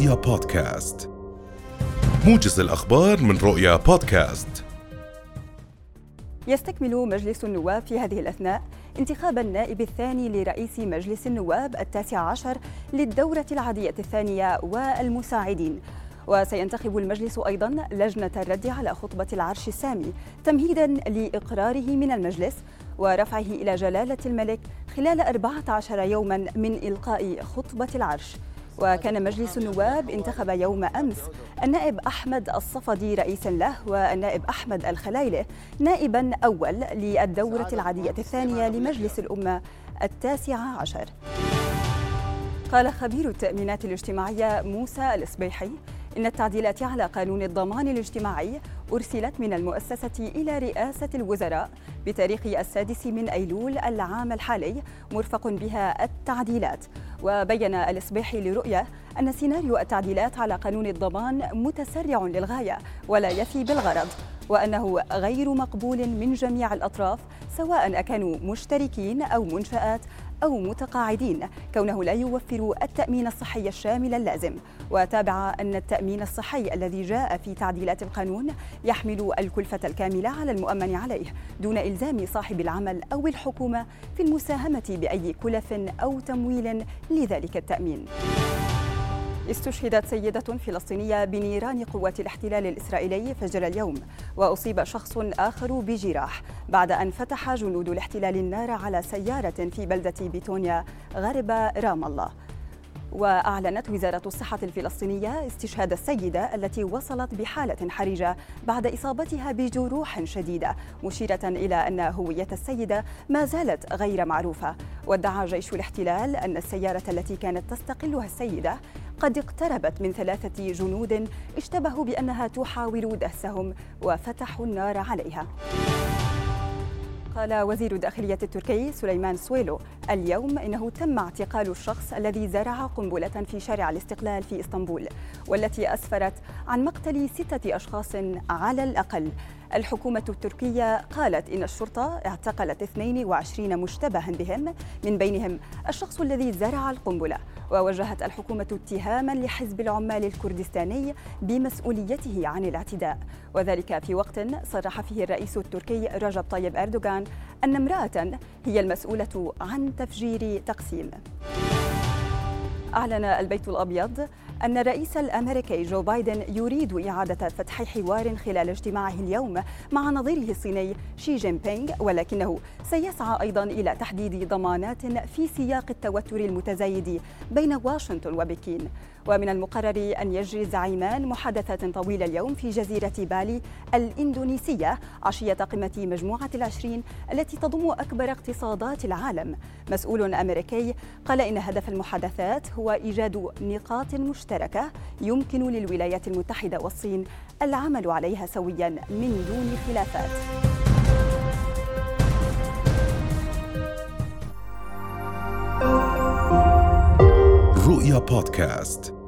رؤيا بودكاست. موجز الأخبار من رؤيا بودكاست. يستكمل مجلس النواب في هذه الأثناء انتخاب النائب الثاني لرئيس مجلس النواب التاسع عشر للدورة العادية الثانية والمساعدين. وسينتخب المجلس أيضا لجنة الرد على خطبة العرش السامي تمهيدا لإقراره من المجلس ورفعه إلى جلالة الملك خلال 14 يوما من إلقاء خطبة العرش. وكان مجلس النواب انتخب يوم أمس النائب أحمد الصفدي رئيسا له والنائب أحمد الخلايلة نائبا أول للدورة العادية الثانية لمجلس الأمة التاسعة عشر. قال خبير التأمينات الاجتماعية موسى الإصبيحي إن التعديلات على قانون الضمان الاجتماعي أرسلت من المؤسسة إلى رئاسة الوزراء بتاريخ السادس من أيلول العام الحالي مرفق بها التعديلات. وبين الإصباحي لرؤية أن سيناريو التعديلات على قانون الضمان متسرع للغاية ولا يفي بالغرض وأنه غير مقبول من جميع الأطراف سواء أكانوا مشتركين أو منشآت أو متقاعدين كونه لا يوفر التأمين الصحي الشامل اللازم. وتابع أن التأمين الصحي الذي جاء في تعديلات القانون يحمل الكلفة الكاملة على المؤمن عليه دون إلزام صاحب العمل أو الحكومة في المساهمة بأي كلف أو تمويل لذلك التأمين. استشهدت سيدة فلسطينية بنيران قوات الاحتلال الإسرائيلي فجر اليوم وأصيب شخص آخر بجراح بعد أن فتح جنود الاحتلال النار على سيارة في بلدة بيتونيا غرب رام الله. وأعلنت وزارة الصحة الفلسطينية استشهاد السيدة التي وصلت بحالة حرجة بعد إصابتها بجروح شديدة مشيرة إلى أن هوية السيدة ما زالت غير معروفة. وادعى جيش الاحتلال أن السيارة التي كانت تستقلها السيدة قد اقتربت من ثلاثة جنود اشتبهوا بأنها تحاول دهسهم وفتحوا النار عليها. قال وزير الداخلية التركي سليمان سويلو اليوم إنه تم اعتقال الشخص الذي زرع قنبلة في شارع الاستقلال في إسطنبول والتي أسفرت عن مقتل ستة أشخاص على الأقل. الحكومة التركية قالت إن الشرطة اعتقلت 22 مشتبها بهم من بينهم الشخص الذي زرع القنبلة ووجهت الحكومة اتهاما لحزب العمال الكردستاني بمسؤوليته عن الاعتداء. وذلك في وقت صرح فيه الرئيس التركي رجب طيب أردوغان أن امرأة هي المسؤولة عن تفجير تقسيم. أعلن البيت الأبيض أن الرئيس الأمريكي جو بايدن يريد إعادة فتح حوار خلال اجتماعه اليوم مع نظيره الصيني شي جين بينغ ولكنه سيسعى أيضا إلى تحديد ضمانات في سياق التوتر المتزايد بين واشنطن وبكين. ومن المقرر أن يجري الزعيمان محادثات طويلة اليوم في جزيرة بالي الإندونيسية عشية قمة مجموعة العشرين التي تضم أكبر اقتصادات العالم. مسؤول أمريكي قال إن هدف المحادثات هو إيجاد نقاط مشتركة يمكن للولايات المتحدة والصين العمل عليها سويا من دون خلافات. رؤيا بودكاست.